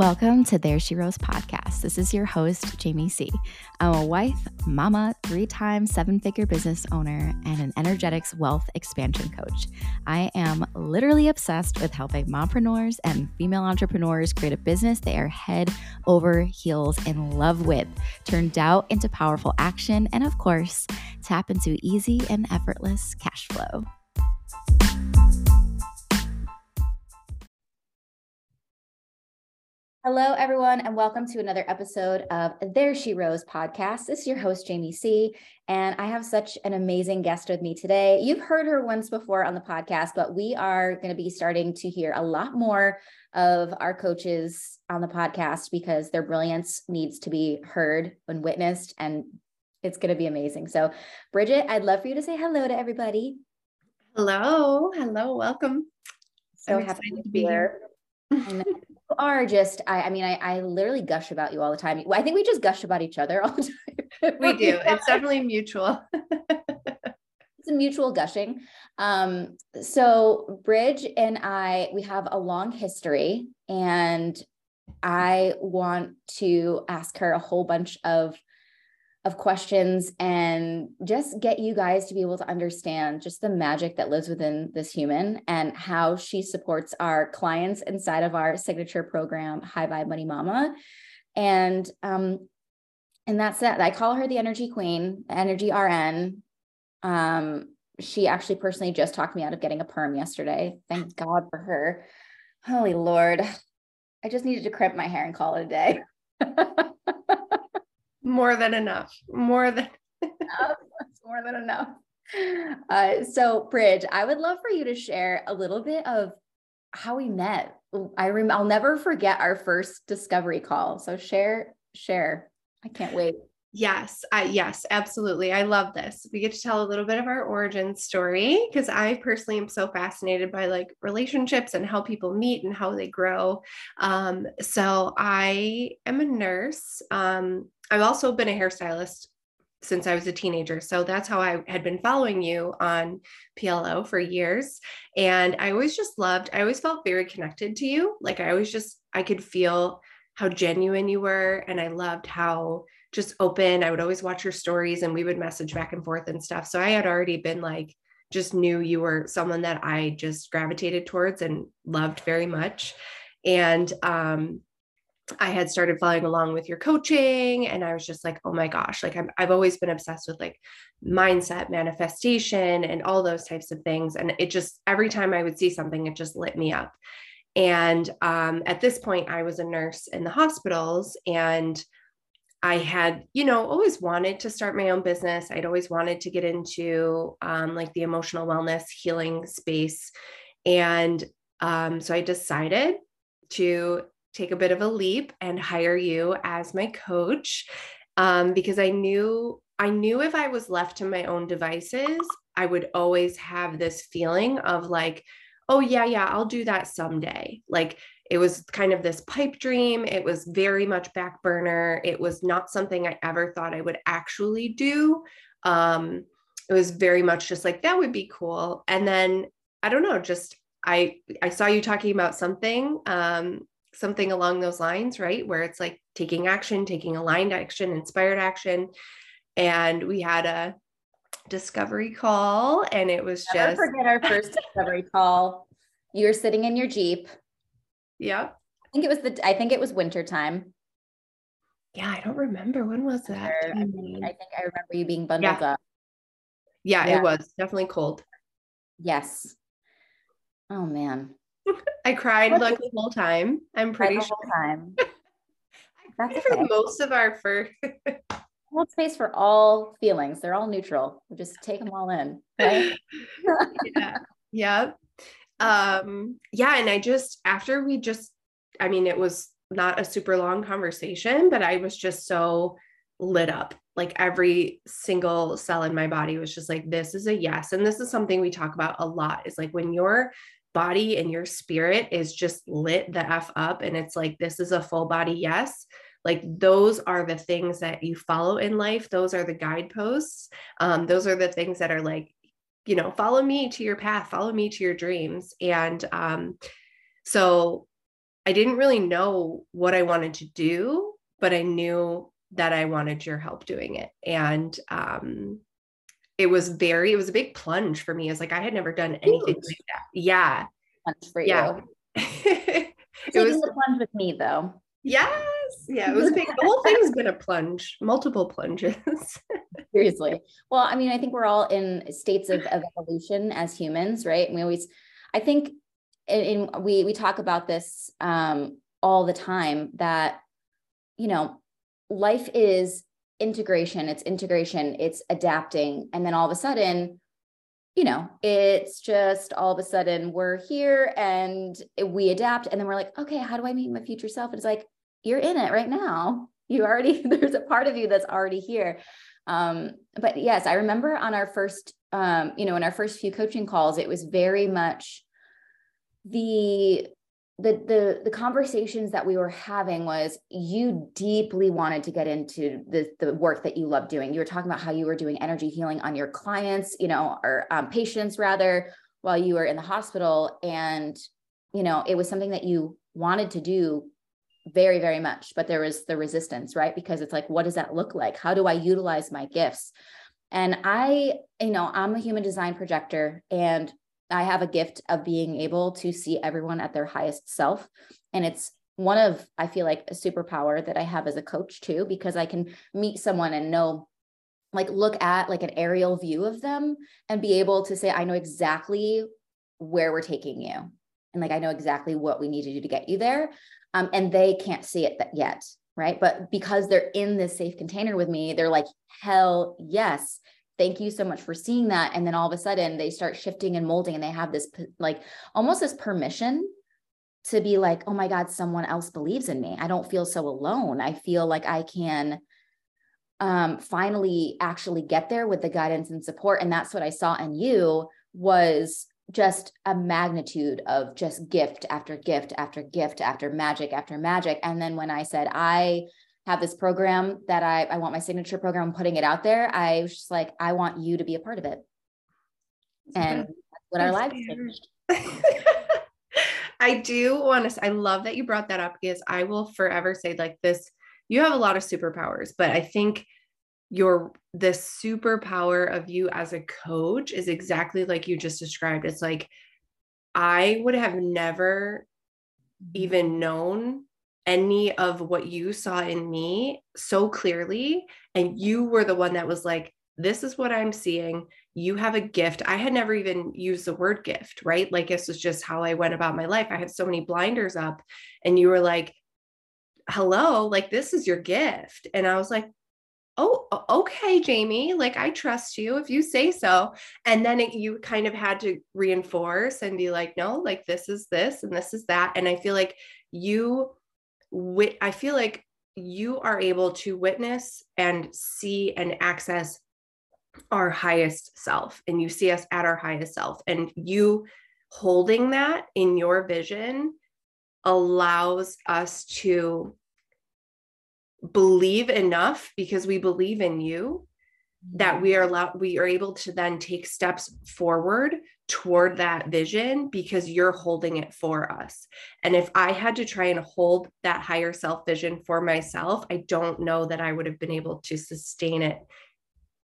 Welcome to There She Rose podcast. This is your host, Jamie C. I'm a wife, mama, three time seven figure business owner, and an energetics wealth expansion coach. I am literally obsessed with helping mompreneurs and female entrepreneurs create a business they are head over heels in love with, turn doubt into powerful action, and of course, tap into easy and effortless cash flow. Hello, everyone, and welcome to another episode of There She Rose podcast. This is your host, Jamie C., and I have such an amazing guest with me today. You've heard her once before on the podcast, but we are going to be starting to hear a lot more of our coaches on the podcast because their brilliance needs to be heard and witnessed, and it's going to be amazing. So, Bridget, I'd love for you to say hello to everybody. Hello, hello, welcome. So I'm happy to be here. here. are just I, I mean I, I literally gush about you all the time. I think we just gush about each other all the time. We do. It's definitely mutual. It's a mutual gushing. Um so bridge and i we have a long history and i want to ask her a whole bunch of of questions and just get you guys to be able to understand just the magic that lives within this human and how she supports our clients inside of our signature program high vibe money mama. And um and that's that. I call her the energy queen energy rn um she actually personally just talked me out of getting a perm yesterday. Thank god for her. Holy lord. I just needed to crimp my hair and call it a day more than enough more than enough. more than enough. Uh, so bridge i would love for you to share a little bit of how we met. I rem- i'll never forget our first discovery call. So share share. I can't wait Yes, I, yes, absolutely. I love this. We get to tell a little bit of our origin story because I personally am so fascinated by like relationships and how people meet and how they grow. Um, so I am a nurse. Um, I've also been a hairstylist since I was a teenager. So that's how I had been following you on PLO for years. And I always just loved, I always felt very connected to you. Like I always just, I could feel how genuine you were. And I loved how just open. I would always watch your stories and we would message back and forth and stuff. So I had already been like, just knew you were someone that I just gravitated towards and loved very much. And um, I had started following along with your coaching, and I was just like, oh my gosh, like i have always been obsessed with like mindset, manifestation, and all those types of things. And it just, every time I would see something, it just lit me up. And um, at this point, I was a nurse in the hospitals, and I had, you know, always wanted to start my own business. I'd always wanted to get into um, like the emotional wellness healing space. And um, so I decided to take a bit of a leap and hire you as my coach um, because I knew I knew if I was left to my own devices, I would always have this feeling of like, oh yeah, yeah, I'll do that someday. Like it was kind of this pipe dream. It was very much back burner. It was not something I ever thought I would actually do. Um, it was very much just like that would be cool. And then I don't know, just I I saw you talking about something, um, something along those lines, right? Where it's like taking action, taking aligned action, inspired action. And we had a discovery call, and it was Never just forget our first discovery call. You were sitting in your Jeep Yep. I think it was the I think it was winter time. Yeah, I don't remember. When was that? I think, I think I remember you being bundled yeah. up. Yeah, yeah, it was definitely cold. Yes. Oh man. I cried like the whole time. I'm pretty sure. time. That's for okay. most of our first hold space for all feelings. They're all neutral. We just take them all in. Right? yeah. Yep um yeah and i just after we just i mean it was not a super long conversation but i was just so lit up like every single cell in my body was just like this is a yes and this is something we talk about a lot is like when your body and your spirit is just lit the f up and it's like this is a full body yes like those are the things that you follow in life those are the guideposts um, those are the things that are like you know follow me to your path follow me to your dreams and um, so I didn't really know what I wanted to do, but I knew that I wanted your help doing it. And um, it was very, it was a big plunge for me. It's like I had never done anything Huge. like that. Yeah. Plunge for yeah. you. it was a plunge with me though. Yeah. It was big. The whole thing's been a plunge, multiple plunges. Seriously. Well, I mean, I think we're all in states of, of evolution as humans, right? we always, I think, and we we talk about this um, all the time that you know life is integration it's integration it's adapting and then all of a sudden you know it's just all of a sudden we're here and we adapt and then we're like okay how do i meet my future self and it's like you're in it right now. You already there's a part of you that's already here. Um, but yes i remember on our first um, you know in our first few coaching calls it was very much the the the the conversations that we were having was you deeply wanted to get into the the work that you love doing. You were talking about how you were doing energy healing on your clients, you know, or um, patients rather, while you were in the hospital, and you know, it was something that you wanted to do very very much, but there is the resistance, right? Because it's like, what does that look like? How do I utilize my gifts? And I, you know, I'm a human design projector, and I have a gift of being able to see everyone at their highest self. And it's one of, I feel like, a superpower that I have as a coach too, because I can meet someone and know, like, look at like an aerial view of them and be able to say, I know exactly where we're taking you. And like, I know exactly what we need to do to get you there. Um, and they can't see it yet. Right. But because they're in this safe container with me, they're like, hell yes thank you so much for seeing that and then all of a sudden they start shifting and molding and they have this like almost this permission to be like oh my god someone else believes in me i don't feel so alone i feel like i can um, finally actually get there with the guidance and support and that's what i saw in you was just a magnitude of just gift after gift after gift after magic after magic and then when i said i have this program that I, I want my signature program, I'm putting it out there. I was just like, I want you to be a part of it. And that's what our lives changed. I do want to, I love that you brought that up because I will forever say, like, this, you have a lot of superpowers, but I think your the superpower of you as a coach is exactly like you just described. It's like, I would have never mm-hmm. even known any of what you saw in me so clearly. And you were the one that was like, this is what I'm seeing. You have a gift. I had never even used the word gift, right? Like this was just how I went about my life. I had so many blinders up. And you were like, hello, like this is your gift. And I was like, oh, okay, Jamie, like I trust you if you say so. And then it, you kind of had to reinforce and be like, no, like this is this and this is that. And I feel like you wit- I feel like you are able to witness and see and access our highest self and you see us at our highest self and you holding that in your vision allows us to believe enough because we believe in you that we are allowed we are able to then take steps forward toward that vision because you're holding it for us. And if i had to try and hold that higher self vision for myself i don't know that i would have been able to sustain it.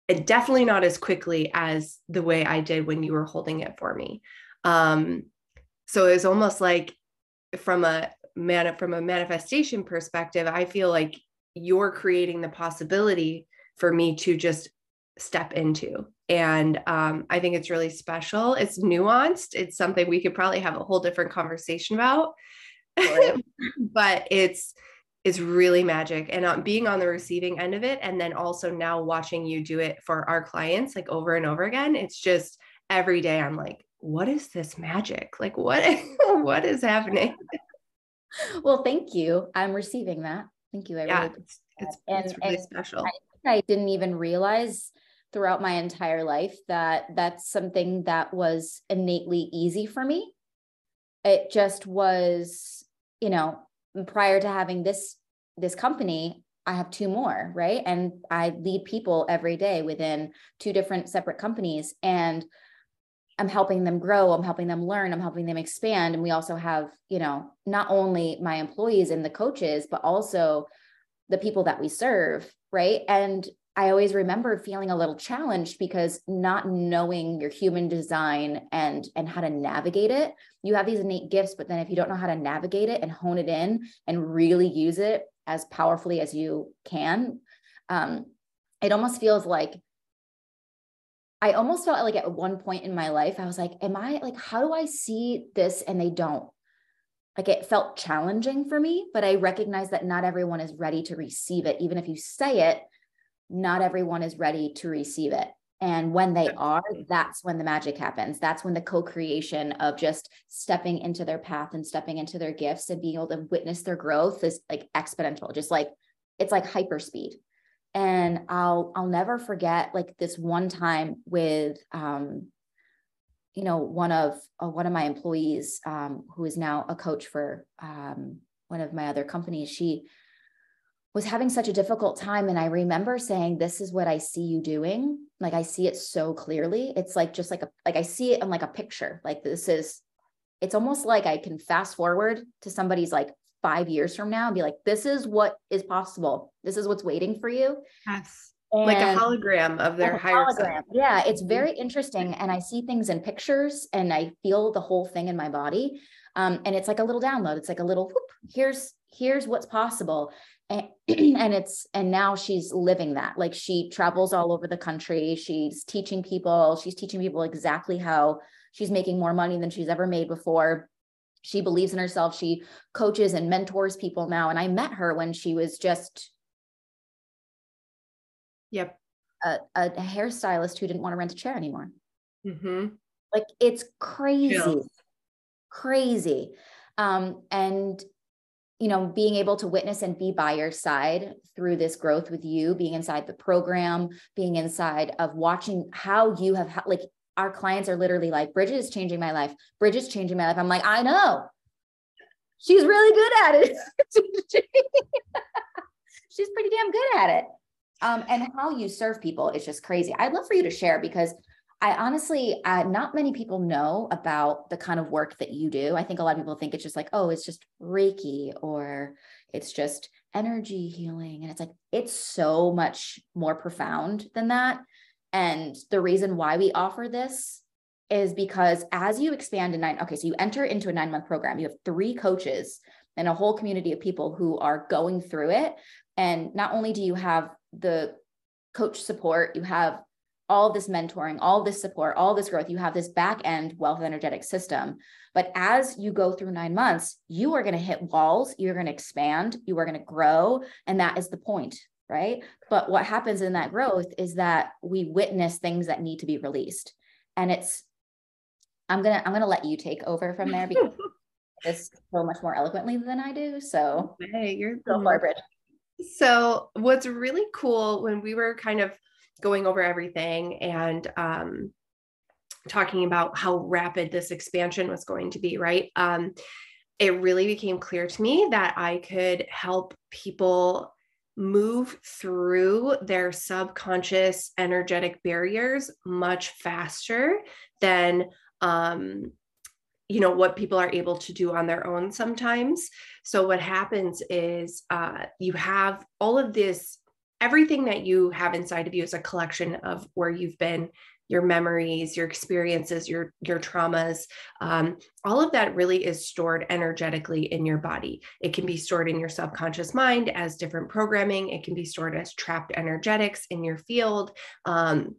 And definitely not as quickly as the way i did when you were holding it for me. Um so it was almost like from a man from a manifestation perspective i feel like you're creating the possibility for me to just step into. And um, I think it's really special. It's nuanced. It's something we could probably have a whole different conversation about. but it's it's really magic and um, being on the receiving end of it and then also now watching you do it for our clients like over and over again it's just every day i'm like what is this magic like what what is happening well thank you i'm receiving that thank you I yeah really it's, it's, it's really and special I, I didn't even realize throughout my entire life that that's something that was innately easy for me. It just was, you know, prior to having this this company, I have two more, right? And I lead people every day within two different separate companies and I'm helping them grow, I'm helping them learn, I'm helping them expand. And we also have, you know, not only my employees and the coaches, but also the people that we serve. Right. And I always remember feeling a little challenged because not knowing your human design and and how to navigate it. You have these innate gifts, but then if you don't know how to navigate it and hone it in and really use it as powerfully as you can, um, it almost feels like I almost felt like at one point in my life, I was like, Am I like, how do I see this? And they don't. Like it felt challenging for me, but I recognize that not everyone is ready to receive it. Even if you say it, not everyone is ready to receive it. And when they are, that's when the magic happens. That's when the co creation of just stepping into their path and stepping into their gifts and being able to witness their growth is like exponential, just like it's like hyper speed and i'll i'll never forget like this one time with um you know one of uh, one of my employees um who is now a coach for um one of my other companies. She was having such a difficult time and i remember saying this is what i see you doing. Like i see it so clearly. It's like just like a like i see it in like a picture. Like this is it's almost like i can fast forward to somebody's like five years from now and be like, this is what is possible. This is what's waiting for you. Yes. And like a hologram of their higher hologram. Self. Yeah, it's mm-hmm. very interesting. And I see things in pictures and I feel the whole thing in my body. Um, and it's like a little download. It's like a little whoop, here's here's what's possible. And, and it's and now she's living that. Like she travels all over the country. She's teaching people, she's teaching people exactly how she's making more money than she's ever made before she believes in herself she coaches and mentors people now and i met her when she was just yep. a, a hairstylist who didn't want to rent a chair anymore. Mm-hmm. like it's crazy. Crazy. Um, and you know being able to witness and be by your side through this growth with you being inside the program being inside of watching how you have like our clients are literally like, Bridget is changing my life. Bridget is changing my life. I'm like, I know. She's really good at it. She's pretty damn good at it. Um, and how you serve people is just crazy. I'd love for you to share because I honestly, uh, not many people know about the kind of work that you do. I think a lot of people think it's just like, oh, it's just Reiki or it's just energy healing. And it's like, it's so much more profound than that. And the reason why we offer this is because as you expand in nine, okay, so you enter into a nine month program, you have three coaches and a whole community of people who are going through it. And not only do you have the coach support, you have all this mentoring, all this support, all this growth, you have this back end wealth energetic system. But as you go through nine months, you are going to hit walls, you're going to expand, you are going to grow. And that is the point right? But what happens in that growth is that we witness things that need to be released. And it's i'm gonna i'm gonna let you take over from there because it's so much more eloquently than i do so hey you're so far bridge so what's really cool when we were kind of going over everything and um talking about how rapid this expansion was going to be right? Um it really became clear to me that I could help people move through their subconscious energetic barriers much faster than um, you know what people are able to do on their own sometimes. So what happens is uh, you have all of this everything that you have inside of you is a collection of where you've been your memories your experiences your your traumas um, all of that really is stored energetically in your body. It can be stored in your subconscious mind as different programming. It can be stored as trapped energetics in your field. Um,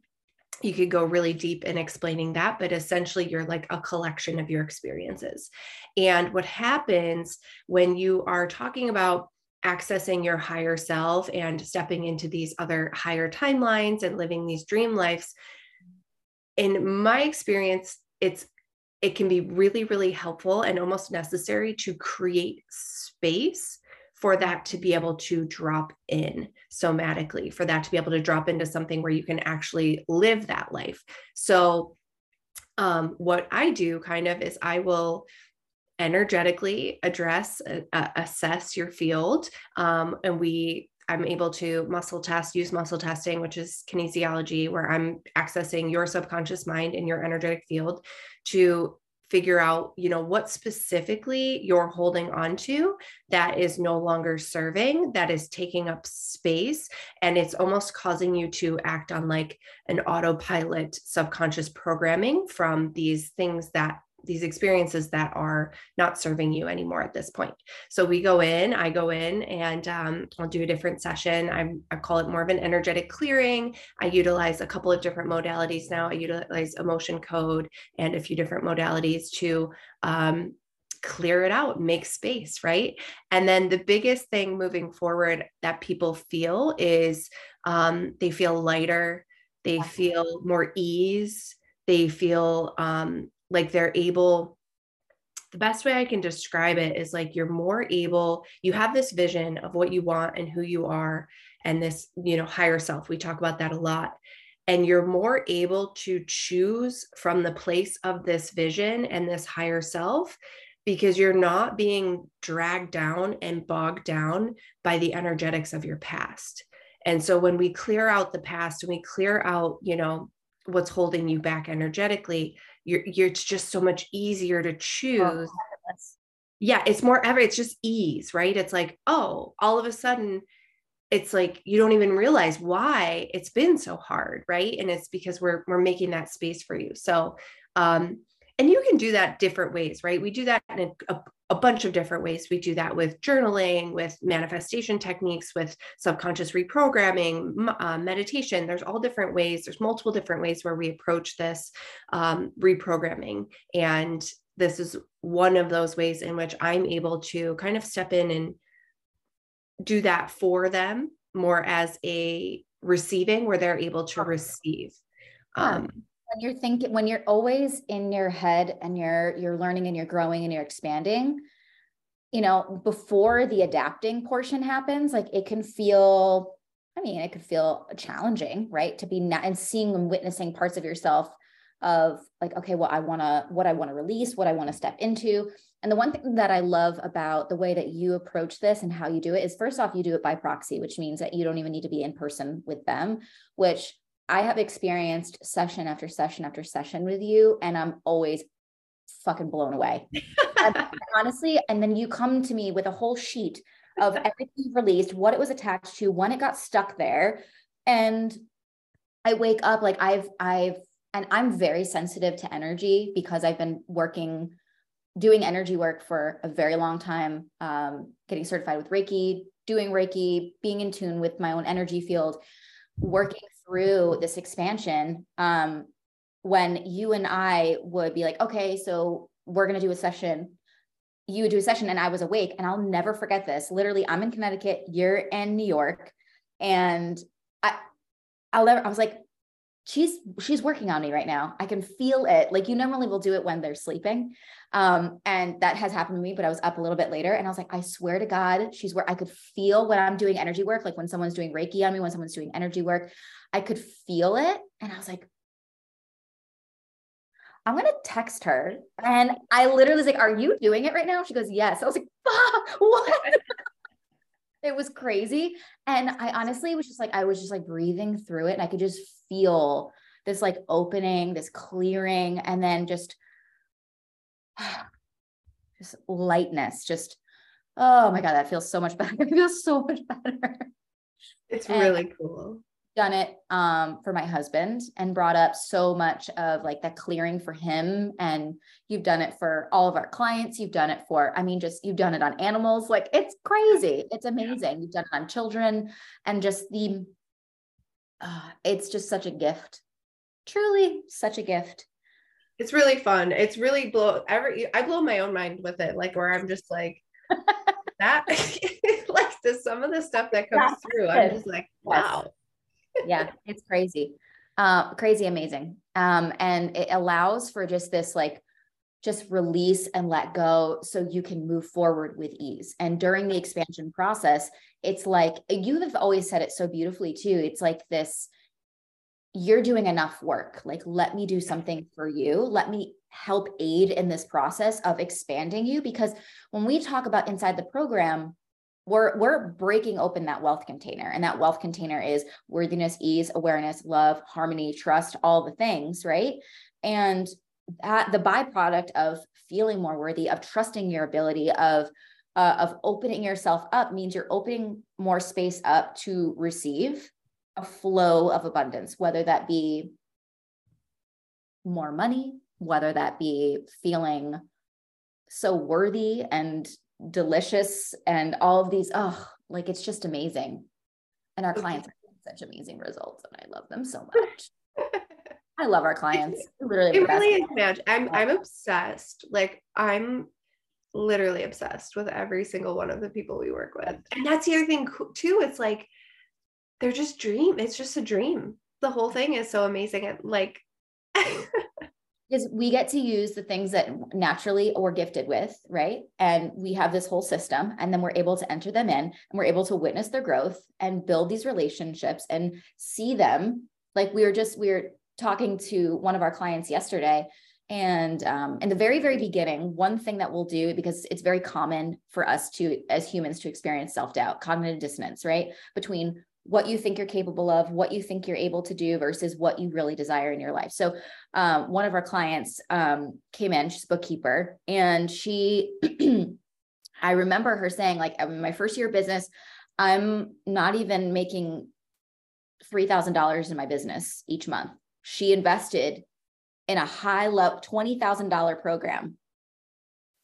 you could go really deep in explaining that but essentially you're like a collection of your experiences. And what happens when you are talking about accessing your higher self and stepping into these other higher timelines and living these dream lives in my experience, it's it can be really, really helpful and almost necessary to create space for that to be able to drop in somatically, for that to be able to drop into something where you can actually live that life. So, um, what I do kind of is I will energetically address, uh, assess your field, um, and we I'm able to muscle test, use muscle testing, which is kinesiology, where I'm accessing your subconscious mind and your energetic field to figure out you know what specifically you're holding on to that is no longer serving that is taking up space and it's almost causing you to act on like an autopilot subconscious programming from these things that these experiences that are not serving you anymore at this point. So we go in, I go in and um, I'll do a different session. I, I call it more of an energetic clearing. I utilize a couple of different modalities now. I utilize emotion code and a few different modalities to um, clear it out, make space, right? And then the biggest thing moving forward that people feel is um, they feel lighter, they feel more ease, they feel um, like they're able the best way I can describe it is like you're more able, you have this vision of what you want and who you are, and this, you know, higher self. We talk about that a lot. And you're more able to choose from the place of this vision and this higher self because you're not being dragged down and bogged down by the energetics of your past. And so when we clear out the past and we clear out, you know, what's holding you back energetically, you're, you're it's just so much easier to choose. Oh, yeah, it's more ever, it's just ease, right? It's like, oh, all of a sudden, it's like you don't even realize why it's been so hard, right? And it's because we're we're making that space for you. So um, and you can do that different ways right? We do that in a, a, a, bunch of different ways. We do that with journaling with manifestation techniques with subconscious reprogramming uh, meditation. There's all different ways. There's multiple different ways where we approach this um, reprogramming. And this is one of those ways in which i'm able to kind of step in and do that for them more as a receiving where they're able to receive. Um, when you're thinking when you're always in your head and you're you're learning and you're growing and you're expanding you know before the adapting portion happens like it can feel i mean it could feel challenging right? To be not and seeing and witnessing parts of yourself of like okay well i want to what i want to release what i want to step into. And the one thing that i love about the way that you approach this and how you do it is first off you do it by proxy which means that you don't even need to be in person with them which I have experienced session after session after session with you, and I'm always fucking blown away. honestly, and then you come to me with a whole sheet of everything you've released, what it was attached to, when it got stuck there. And I wake up like I've, I've, and I'm very sensitive to energy because I've been working, doing energy work for a very long time, um, getting certified with Reiki, doing Reiki, being in tune with my own energy field, working through this expansion um, when you and I would be like, okay, so we're going to do a session. You would do a session and I was awake. And I'll never forget this. Literally, I'm in Connecticut, you're in New York. And I, I'll never, I was like, she's she's working on me right now i can feel it like you normally will do it when they're sleeping um and that has happened to me but i was up a little bit later and i was like i swear to god she's where i could feel when i'm doing energy work like when someone's doing reiki on me when someone's doing energy work i could feel it and i was like I'm gonna text her. And I literally was like, Are you doing it right now? She goes, Yes. I was like, what? it was crazy. And I honestly was just like, I was just like breathing through it and I could just feel this like opening, this clearing, and then just, just lightness, just, oh my God, that feels so much better. It feels so much better. It's and, really cool. done it um, for my husband and brought up so much of like that clearing for him. And you've done it for all of our clients. You've done it for i mean just you've done it on animals. Like it's crazy. It's amazing. You've done it on children and just the uh, it's just such a gift. Truly such a gift it's really fun it's really blow every i blow my own mind with it like where i'm just like that like the some of the stuff that comes through i'm just like wow yeah, it's crazy. Uh, crazy amazing. Um, and it allows for just this like just release and let go so you can move forward with ease. And during the expansion process, it's like you have always said it so beautifully too. It's like this you're doing enough work. Like, let me do something for you. Let me help aid in this process of expanding you. Because when we talk about inside the program, we're we're breaking open that wealth container and that wealth container is worthiness ease awareness love harmony trust all the things right and that the byproduct of feeling more worthy of trusting your ability of uh, of opening yourself up means you're opening more space up to receive a flow of abundance whether that be more money whether that be feeling so worthy and delicious and all of these oh like it's just amazing. And our clients are such amazing results and i love them so much. I love our clients. Literally it really is magic. I'm i'm obsessed. Like i'm literally obsessed with every single one of the people we work with. And that's the other thing too it's like they're just dream it's just a dream the whole thing is so amazing and like because we get to use the things that naturally we're gifted with, right? And we have this whole system, and then we're able to enter them in and we're able to witness their growth and build these relationships and see them. Like we were just, we were talking to one of our clients yesterday. And um, in the very, very beginning, one thing that we'll do, because it's very common for us to, as humans, to experience self doubt, cognitive dissonance, right? Between what you think you're capable of, what you think you're able to do versus what you really desire in your life. So, um, one of our clients um, came in, she's a bookkeeper, and she, I remember her saying, like, in my first year of business, I'm not even making $3,000 in my business each month. She invested in a high level $20,000 program.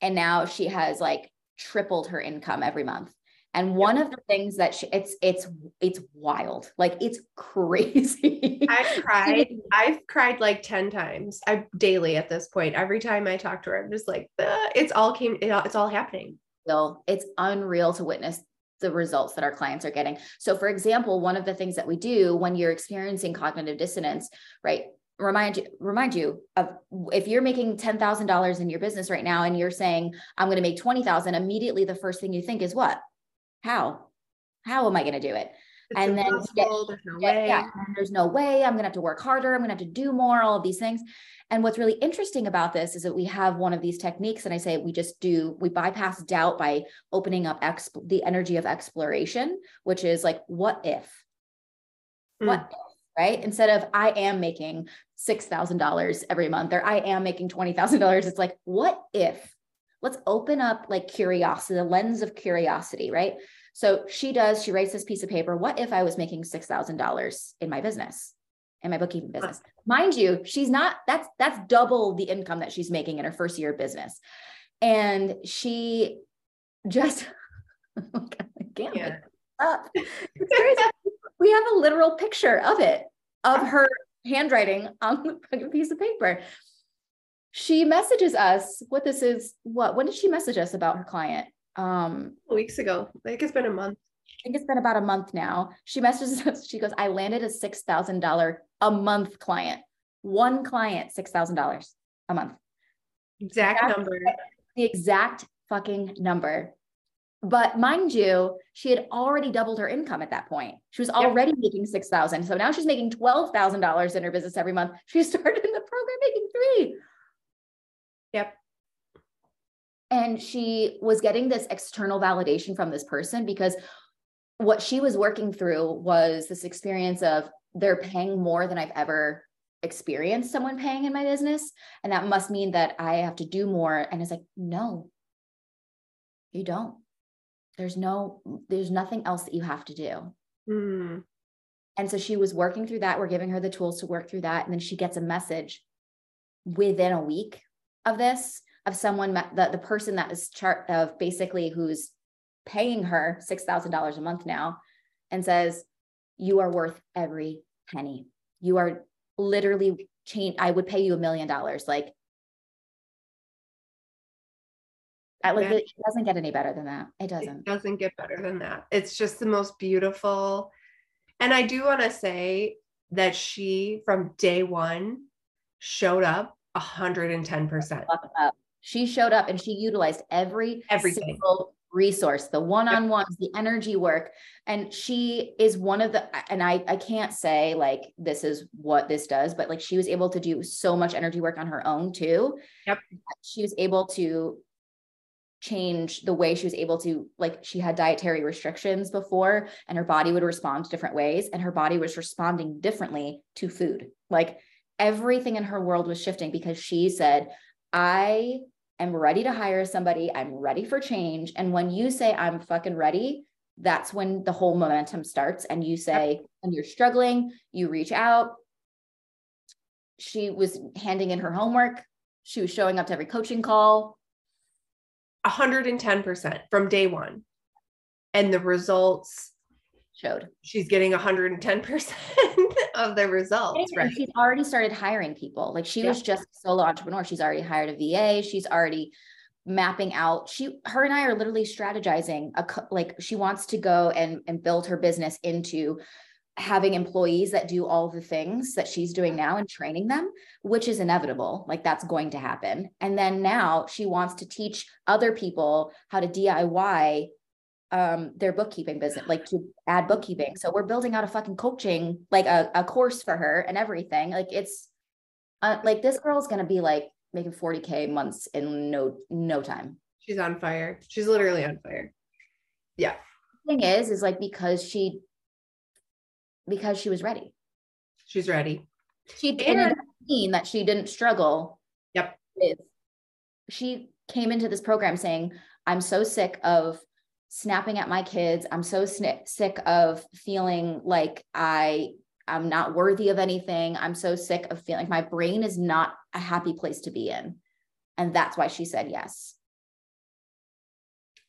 And now she has like tripled her income every month. And one of the things that she, it's it's it's wild, like it's crazy. I've cried. I've cried like ten times. I daily at this point. Every time I talk to her, I'm just like, it's all came. It's all happening. Still, it's unreal to witness the results that our clients are getting. So, for example, one of the things that we do when you're experiencing cognitive dissonance, right? Remind you, remind you of if you're making ten thousand dollars in your business right now, and you're saying I'm going to make twenty thousand. Immediately, the first thing you think is what? How? How am I going to do it? It's and then get, there's no way. Yeah, there's no way. I'm going to have to work harder. I'm going to have to do more, all of these things. And what's really interesting about this is that we have one of these techniques. And I say we just do, we bypass doubt by opening up exp- the energy of exploration, which is like, what if? Mm. What if? Right. Instead of I am making $6,000 every month or I am making $20,000, it's like, what if? Let's open up like curiosity, the lens of curiosity, right? So she does, she writes this piece of paper. What if I was making $6,000 in my business? In my bookkeeping business. Mind you, she's not, that's that's double the income that she's making in her first year of business. And she just oh can't yeah. up. we have a literal picture of it, of her handwriting on the piece of paper she messages us what this is what when did she message us about her client? Um weeks ago. I think it's been a month. I think it's been about a month now. She messages us she goes i landed a $6000 a month client. One client $6000 a month. Exact number. the exact fucking number. But mind you she had already doubled her income at that point. She was already yep. making 6000 so now she's making $12000 in her business every month. She started in the program making three Yep. And she was getting this external validation from this person because what she was working through was this experience of they're paying more than I've ever experienced someone paying in my business. And that must mean that I have to do more. And it's like, no, you don't. There's no, there's nothing else that you have to do. Mm. And so she was working through that. We're giving her the tools to work through that. And then she gets a message within a week of this of someone the, the person that is chart of basically who's paying her $6,000 a month now and says, you are worth every penny. You are literally change. I would pay you a million dollars. Like, I like it doesn't get any better than that. It doesn't. It doesn't get better than that. It's just the most beautiful. And I do want to say that she from day one showed up 110%. She showed up and she utilized every everything single resource, the one-on-ones, the energy work. And she is one of the, and I, I can't say like, this is what this does, but like she was able to do so much energy work on her own too. Yep. She was able to change the way she was able to like she had dietary restrictions before and her body would respond different ways and her body was responding differently to food like everything in her world was shifting because she said i am ready to hire somebody. I'm ready for change. And when you say i'm fucking ready that's when the whole momentum starts and you say when you're struggling you reach out. She was handing in her homework. She was showing up to every coaching call. 110% from day one. And the results showed she's getting 110% of the results. Right. She's already started hiring people. Like she yeah. was just a solo entrepreneur. She's already hired a VA. She's already mapping out she her and i are literally strategizing a like she wants to go and and build her business into having employees that do all the things that she's doing now and training them, which is inevitable. Like that's going to happen. And then now she wants to teach other people how to DIY um, their bookkeeping business, like to add bookkeeping. So we're building out a fucking coaching, like a, a course for her and everything. Like it's uh, like this girl is going to be like making 40K months in no, no time. She's on fire. She's literally on fire. Yeah. thing is, is like because she because she was ready. She's ready. She didn't mean that she didn't struggle. Yep. With, she came into this program saying, I'm so sick of snapping at my kids. I'm so sn- sick of feeling like I I'm not worthy of anything. I'm so sick of feeling like my brain is not a happy place to be in. And that's why she said yes.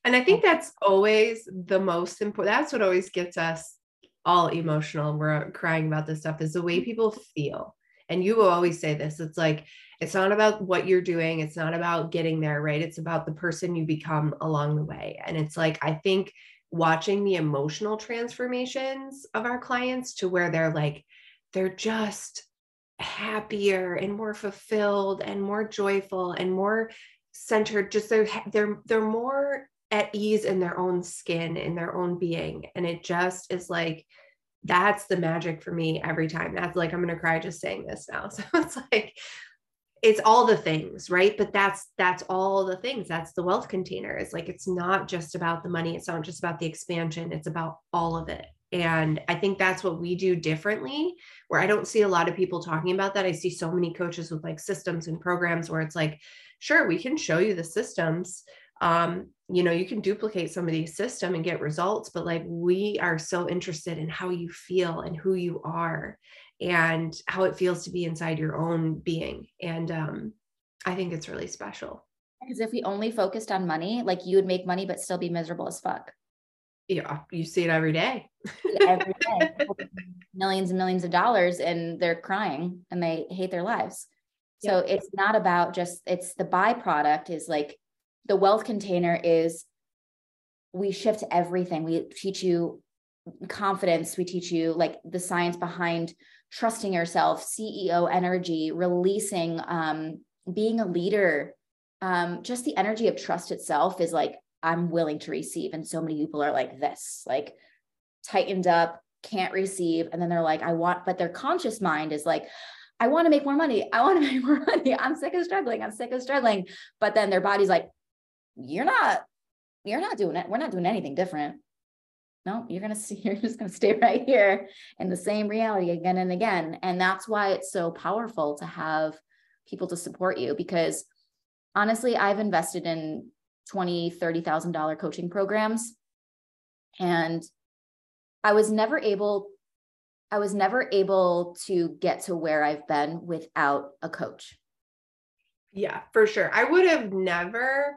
And I think that's always the most important. That's what always gets us all emotional we're crying about this stuff is the way mm-hmm. people feel and you will always say this it's like it's not about what you're doing it's not about getting there right? It's about the person you become along the way. And it's like i think watching the emotional transformations of our clients to where they're like they're just happier and more fulfilled and more joyful and more centered just they're they're they're more at ease in their own skin in their own being. And it just is like that's the magic for me every time. That's like i'm going to cry just saying this now. So it's like it's all the things right? But that's that's all the things. That's the wealth container. It's like it's not just about the money. It's not just about the expansion. It's about all of it. And i think that's what we do differently where i don't see a lot of people talking about that. I see so many coaches with like systems and programs where it's like sure we can show you the systems um, you know you can duplicate somebody's system and get results but like we are so interested in how you feel and who you are and how it feels to be inside your own being. And um, i think it's really special. Because if we only focused on money like you would make money but still be miserable as fuck. Yeah you see it every day. Every day. Millions and millions of dollars and they're crying and they hate their lives. So it's not about just it's the byproduct is like the wealth container is we shift everything. We teach you confidence. We teach you like the science behind trusting yourself, CEO energy, releasing, um, being a leader. Um, just the energy of trust itself is like, I'm willing to receive. And so many people are like this, like tightened up, can't receive. And then they're like, I want, but their conscious mind is like, I want to make more money. I want to make more money. I'm sick of struggling. I'm sick of struggling. But then their body's like, you're not you're not doing it. We're not doing anything different. No you're going to see you're just going to stay right here in the same reality again and again. And that's why it's so powerful to have people to support you because honestly i've invested in 20 30000 dollar coaching programs and i was never able i was never able to get to where i've been without a coach. Yeah for sure. I would have never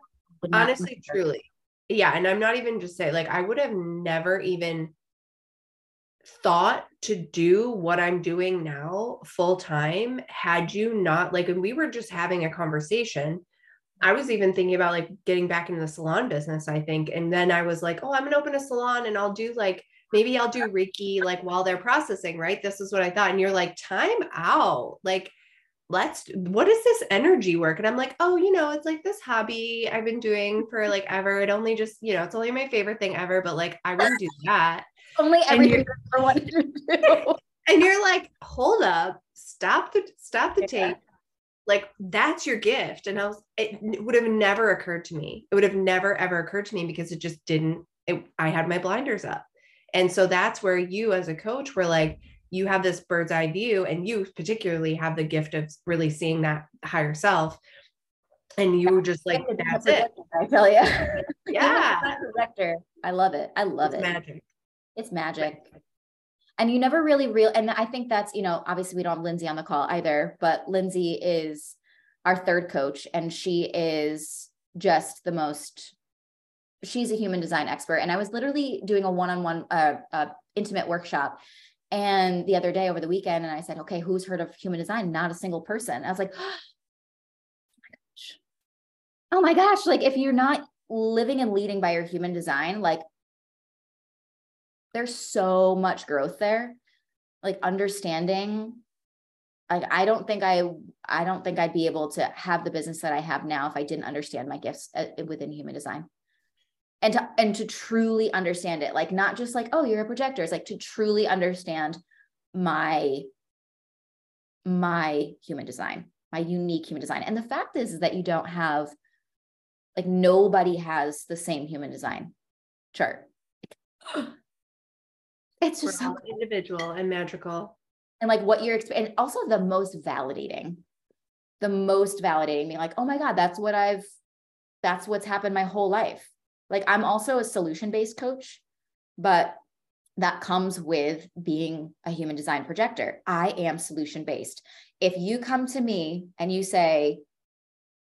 honestly truly. Yeah and i'm not even just saying like i would have never even thought to do what i'm doing now full time had you not like and we were just having a conversation i was even thinking about like getting back into the salon business i think and then i was like oh i'm gonna open a salon and i'll do like maybe i'll do reiki like while they're processing right? This is what i thought and you're like time out. Like let's what is this energy work? And i'm like oh you know it's like this hobby i've been doing for like ever. It only just you know it's only my favorite thing ever but like i wouldn't do that. Only everything I wanted to do. And you're like hold up. Stop the stop the tape. Like that's your gift. And i was it would have never occurred to me. It would have never ever occurred to me because it just didn't it, i had my blinders up. And so that's where you as a coach were like you have this bird's eye view and you particularly have the gift of really seeing that higher self. And you just like that's it. i tell you yeah. director. I love it. I love it's it. magic. It's magic. And you never really real and i think that's you know obviously we don't have lindsay on the call either but lindsay is our third coach and she is just the most she's a human design expert. And i was literally doing a one-on-one uh, uh, intimate workshop and the other day over the weekend and i said okay who's heard of human design? Not a single person. I was like oh my gosh. Oh my gosh. Like if you're not living and leading by your human design like there's so much growth there. Like understanding like i don't think i i don't think i'd be able to have the business that i have now if i didn't understand my gifts uh, within human design and to and to truly understand it like not just like oh you're a projector it's like to truly understand my my human design my unique human design and the fact is, is that you don't have like nobody has the same human design chart it's just so individual and magical. And like what you're and also the most validating, the most validating, being like, oh my God, that's what I've, that's what's happened my whole life. Like I'm also a solution-based coach, but that comes with being a human design projector. I am solution-based. If you come to me and you say,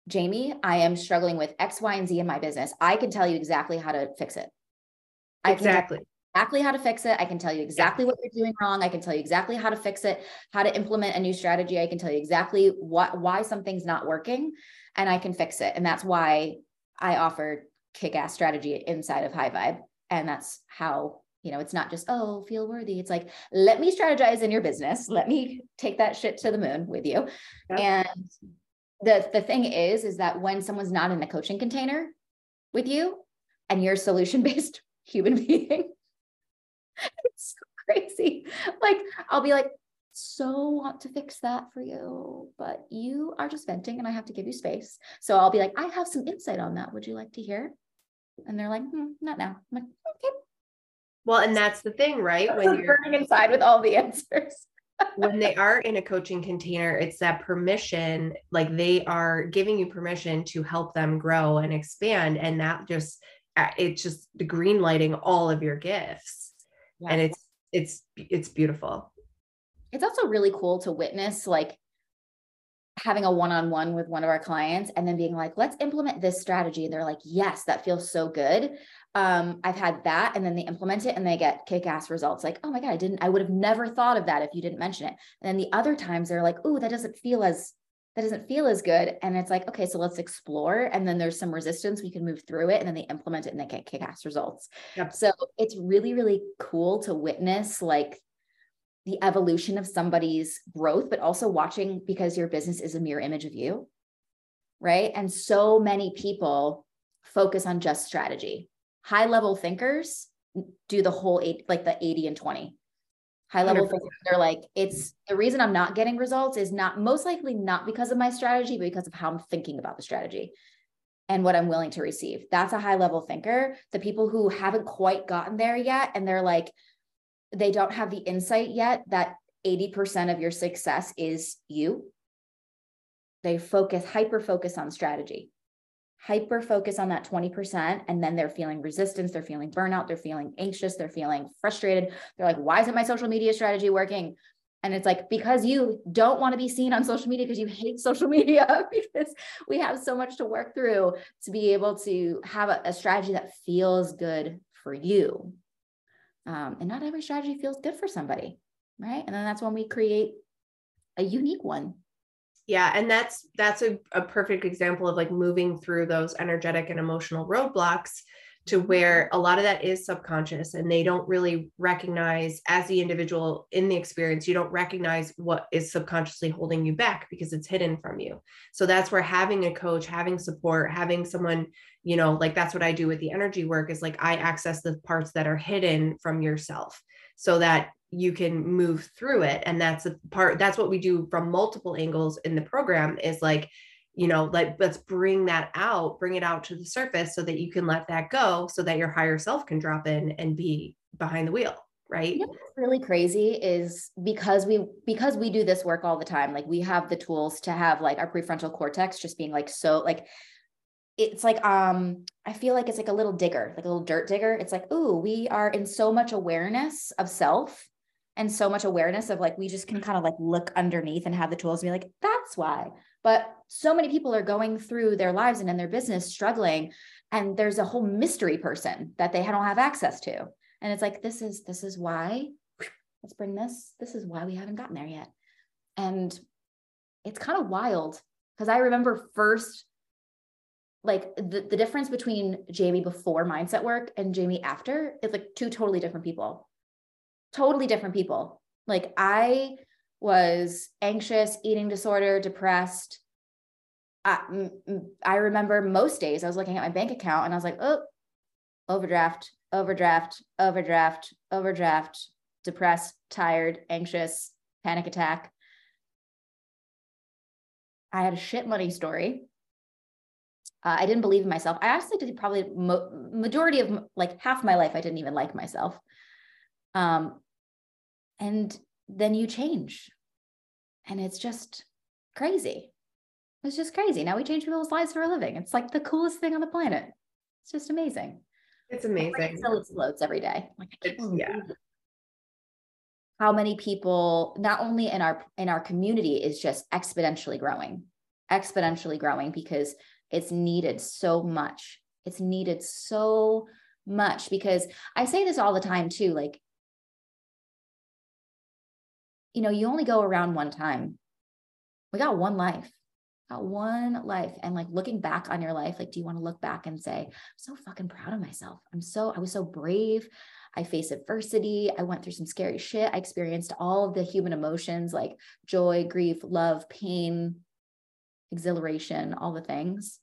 Jamie, I am struggling with X, Y, and Z in my business, I can tell you exactly how to fix it. I exactly exactly how to fix it. I can tell you exactly what you're doing wrong. I can tell you exactly how to fix it, how to implement a new strategy. I can tell you exactly what why something's not working and I can fix it. And that's why I offer kick-ass strategy inside of high vibe. And that's how, you know, it's not just, oh, feel worthy. It's like, let me strategize in your business. Let me take that shit to the moon with you. Yeah. And the the thing is, is that when someone's not in a coaching container with you and you're solution based human being, it's so crazy. Like I'll be like, so want to fix that for you, but you are just venting and I have to give you space. So I'll be like, I have some insight on that. Would you like to hear? And they're like, hmm, not now. I'm like, okay. Well, and that's the thing, right? When you're burning inside with all the answers. when they are in a coaching container, it's that permission, like they are giving you permission to help them grow and expand. And that just, uh, it's just the green lighting all of your gifts yeah. and it's it's it's beautiful it's also really cool to witness like having a one-on-one with one of our clients and then being like let's implement this strategy and they're like yes that feels so good um, i've had that and then they implement it and they get kick-ass results like oh my god i didn't i would have never thought of that if you didn't mention it and then the other times they're like oh that doesn't feel as that doesn't feel as good. And it's like, okay, so let's explore. And then there's some resistance. We can move through it. And then they implement it and they get kick ass results. Yep. So it's really, really cool to witness like the evolution of somebody's growth, but also watching because your business is a mirror image of you. Right. And so many people focus on just strategy. High level thinkers do the whole eight, like the 80 and 20 high level thinkers they're like it's the reason i'm not getting results is not most likely not because of my strategy but because of how i'm thinking about the strategy and what i'm willing to receive that's a high level thinker the people who haven't quite gotten there yet and they're like they don't have the insight yet that 80% of your success is you. They focus hyper focus on strategy. Hyper focus on that 20% and then they're feeling resistance they're feeling burnout they're feeling anxious they're feeling frustrated. They're like why isn't my social media strategy working? And it's like because you don't want to be seen on social media because you hate social media because we have so much to work through to be able to have a, a strategy that feels good for you um, and not every strategy feels good for somebody right? And then that's when we create a unique one. Yeah and that's that's a, a perfect example of like moving through those energetic and emotional roadblocks to where a lot of that is subconscious and they don't really recognize as the individual in the experience you don't recognize what is subconsciously holding you back because it's hidden from you. So that's where having a coach having support having someone you know like that's what i do with the energy work is like i access the parts that are hidden from yourself so that you can move through it. And that's the part that's what we do from multiple angles in the program is like you know like let's bring that out bring it out to the surface so that you can let that go so that your higher self can drop in and be behind the wheel right? You know really crazy is because we because we do this work all the time like we have the tools to have like our prefrontal cortex just being like so like it's like um i feel like it's like a little digger like a little dirt digger. It's like ooh we are in so much awareness of self and so much awareness of like we just can kind of like look underneath and have the tools to be like that's why but so many people are going through their lives and in their business struggling and there's a whole mystery person that they don't have access to. And it's like this is this is why let's bring this this is why we haven't gotten there yet. And it's kind of wild because i remember first like the, the difference between jamie before mindset work and jamie after is like two totally different people. Totally different people. Like I was anxious, eating disorder, depressed. I, I remember most days I was looking at my bank account and I was like, oh, overdraft, overdraft, overdraft, overdraft, depressed, tired, anxious, panic attack. I had a shit money story. Uh, I didn't believe in myself. I actually did probably mo- majority of like half my life. I didn't even like myself. Um, and then you change. And it's just crazy. It's just crazy. Now we change people's lives for a living. It's like the coolest thing on the planet. It's just amazing. It's amazing. It still explodes every day. Like yeah. How many people, not only in our in our community, is just exponentially growing, exponentially growing because it's needed so much. It's needed so much because I say this all the time too. Like you know, you only go around one time. We got one life, got one life. And like looking back on your life, like, do you want to look back and say, I'm so fucking proud of myself? I'm so, I was so brave. I faced adversity. I went through some scary shit. I experienced all of the human emotions like joy, grief, love, pain, exhilaration, all the things.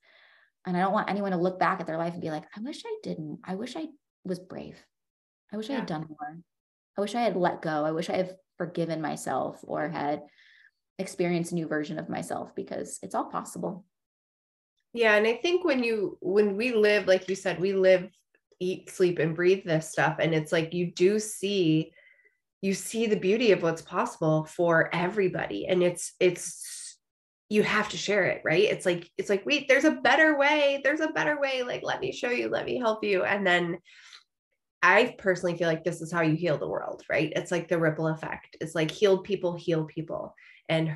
And I don't want anyone to look back at their life and be like, I wish I didn't. I wish I was brave. I wish yeah. I had done more. I wish I had let go. I wish I had forgiven myself or had experienced a new version of myself because it's all possible. Yeah. And I think when you, when we live, like you said, we live, eat, sleep, and breathe this stuff. And it's like you do see, you see the beauty of what's possible for everybody. And it's, it's, you have to share it, right? It's like, it's like, wait, there's a better way. There's a better way. Like, let me show you, let me help you. And then, I personally feel like this is how you heal the world, right? It's like the ripple effect. It's like healed people heal people and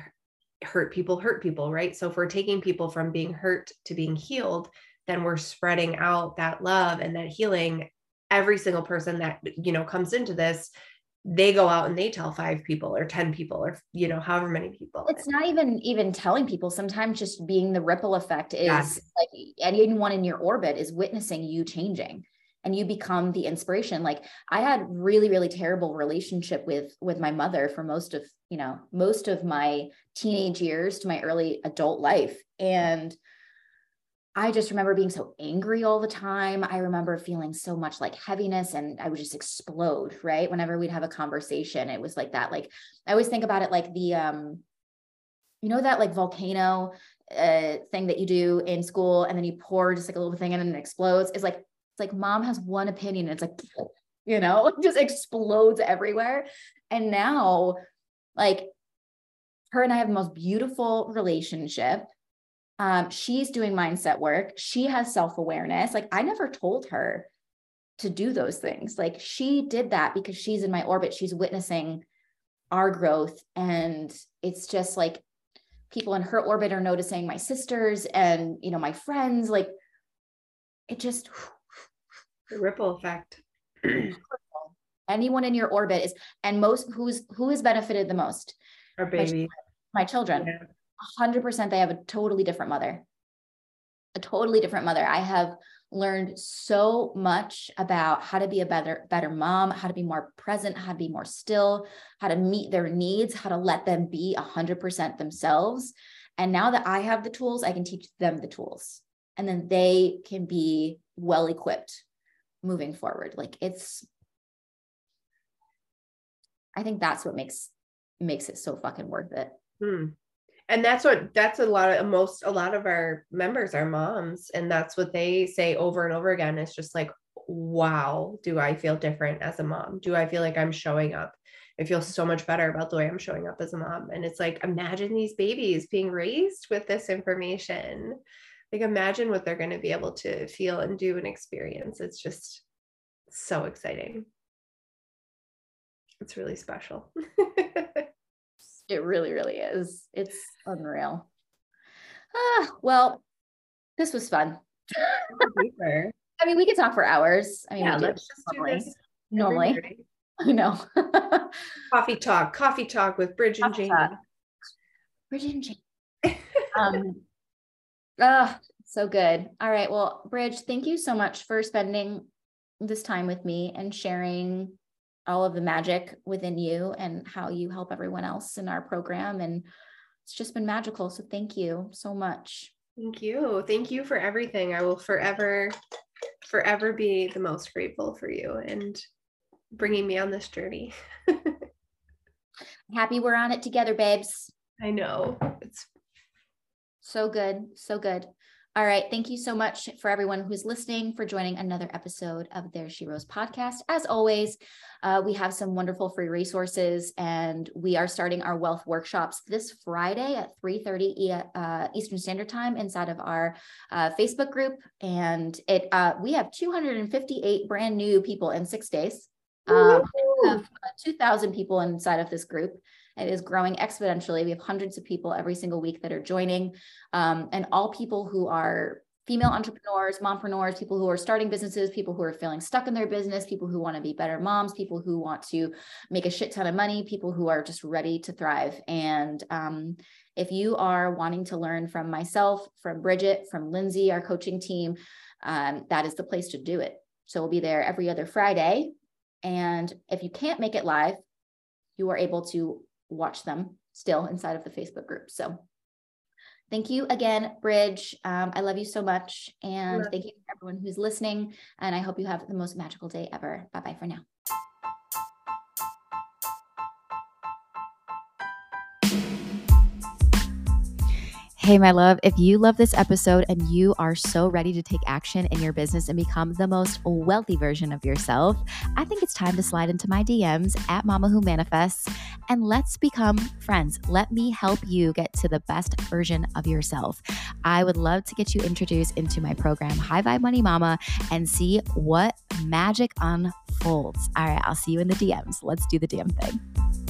hurt people hurt people, right? So if we're taking people from being hurt to being healed, then we're spreading out that love and that healing. Every single person that, you know, comes into this, they go out and they tell five people or 10 people or, you know, however many people. It's not even, even telling people sometimes just being the ripple effect is yes. like anyone in your orbit is witnessing you changing and you become the inspiration. Like i had really really terrible relationship with with my mother for most of you know most of my teenage years to my early adult life. And i just remember being so angry all the time. I remember feeling so much like heaviness and i would just explode right? Whenever we'd have a conversation it was like that. Like i always think about it like the um you know that like volcano uh, thing that you do in school and then you pour just like a little thing in and it explodes? Is like it's like mom has one opinion. it's like, you know, just explodes everywhere. And now, like, her and I have the most beautiful relationship. Um, she's doing mindset work. She has self awareness. Like, I never told her to do those things. Like, she did that because she's in my orbit. She's witnessing our growth. And it's just like people in her orbit are noticing my sisters and, you know, my friends. Like, it just, the ripple effect. Anyone in your orbit is, and most who's who has benefited the most? Our baby. My, my children. hundred percent. They have a totally different mother. A totally different mother. I have learned so much about how to be a better better mom how to be more present how to be more still how to meet their needs how to let them be 100% themselves and now that i have the tools i can teach them the tools and then they can be well equipped moving forward. Like it's, I think that's what makes makes it so fucking worth it. Hmm. And that's what that's a lot of most a lot of our members are moms and that's what they say over and over again. It's just like, wow, do I feel different as a mom? Do I feel like I'm showing up? I feel so much better about the way I'm showing up as a mom. And it's like, imagine these babies being raised with this information. Like, imagine what they're going to be able to feel and do and experience. It's just so exciting. It's really special. it really, really is. It's unreal. Ah, well, this was fun. I mean, we could talk for hours. I mean, yeah, let's just normally. do this. Normally. I know. coffee talk, coffee talk with Bridge and Jane. Bridge and Jane. um, oh, so good. All right. Well, Bridge, thank you so much for spending this time with me and sharing all of the magic within you and how you help everyone else in our program. And it's just been magical. So thank you so much. Thank you. Thank you for everything. I will forever, forever be the most grateful for you and bringing me on this journey. Happy we're on it together, babes. I know. It's so good. So good. All right. Thank you so much for everyone who's listening for joining another episode of There She Rose podcast. As always, uh, we have some wonderful free resources, and we are starting our wealth workshops this Friday at 3:30 uh, Eastern Standard Time inside of our uh, Facebook group. And it uh, we have 258 brand new people in six days. Um, 2,000 people inside of this group. It is growing exponentially. We have hundreds of people every single week that are joining, um, and all people who are female entrepreneurs, mompreneurs, people who are starting businesses, people who are feeling stuck in their business, people who want to be better moms, people who want to make a shit ton of money, people who are just ready to thrive. And um, if you are wanting to learn from myself, from Bridget, from Lindsay, our coaching team, um, that is the place to do it. So we'll be there every other Friday and if you can't make it live, you are able to watch them still inside of the Facebook group. So thank you again, Bridge. Um, I love you so much. And thank you everyone who's listening. And I hope you have the most magical day ever. Bye bye for now. Hey, my love, if you love this episode and you are so ready to take action in your business and become the most wealthy version of yourself, I think it's time to slide into my DMs at Mama Who Manifests and let's become friends. Let me help you get to the best version of yourself. I would love to get you introduced into my program, High Vibe Money Mama, and see what magic unfolds. All right, I'll see you in the DMs. Let's do the damn thing.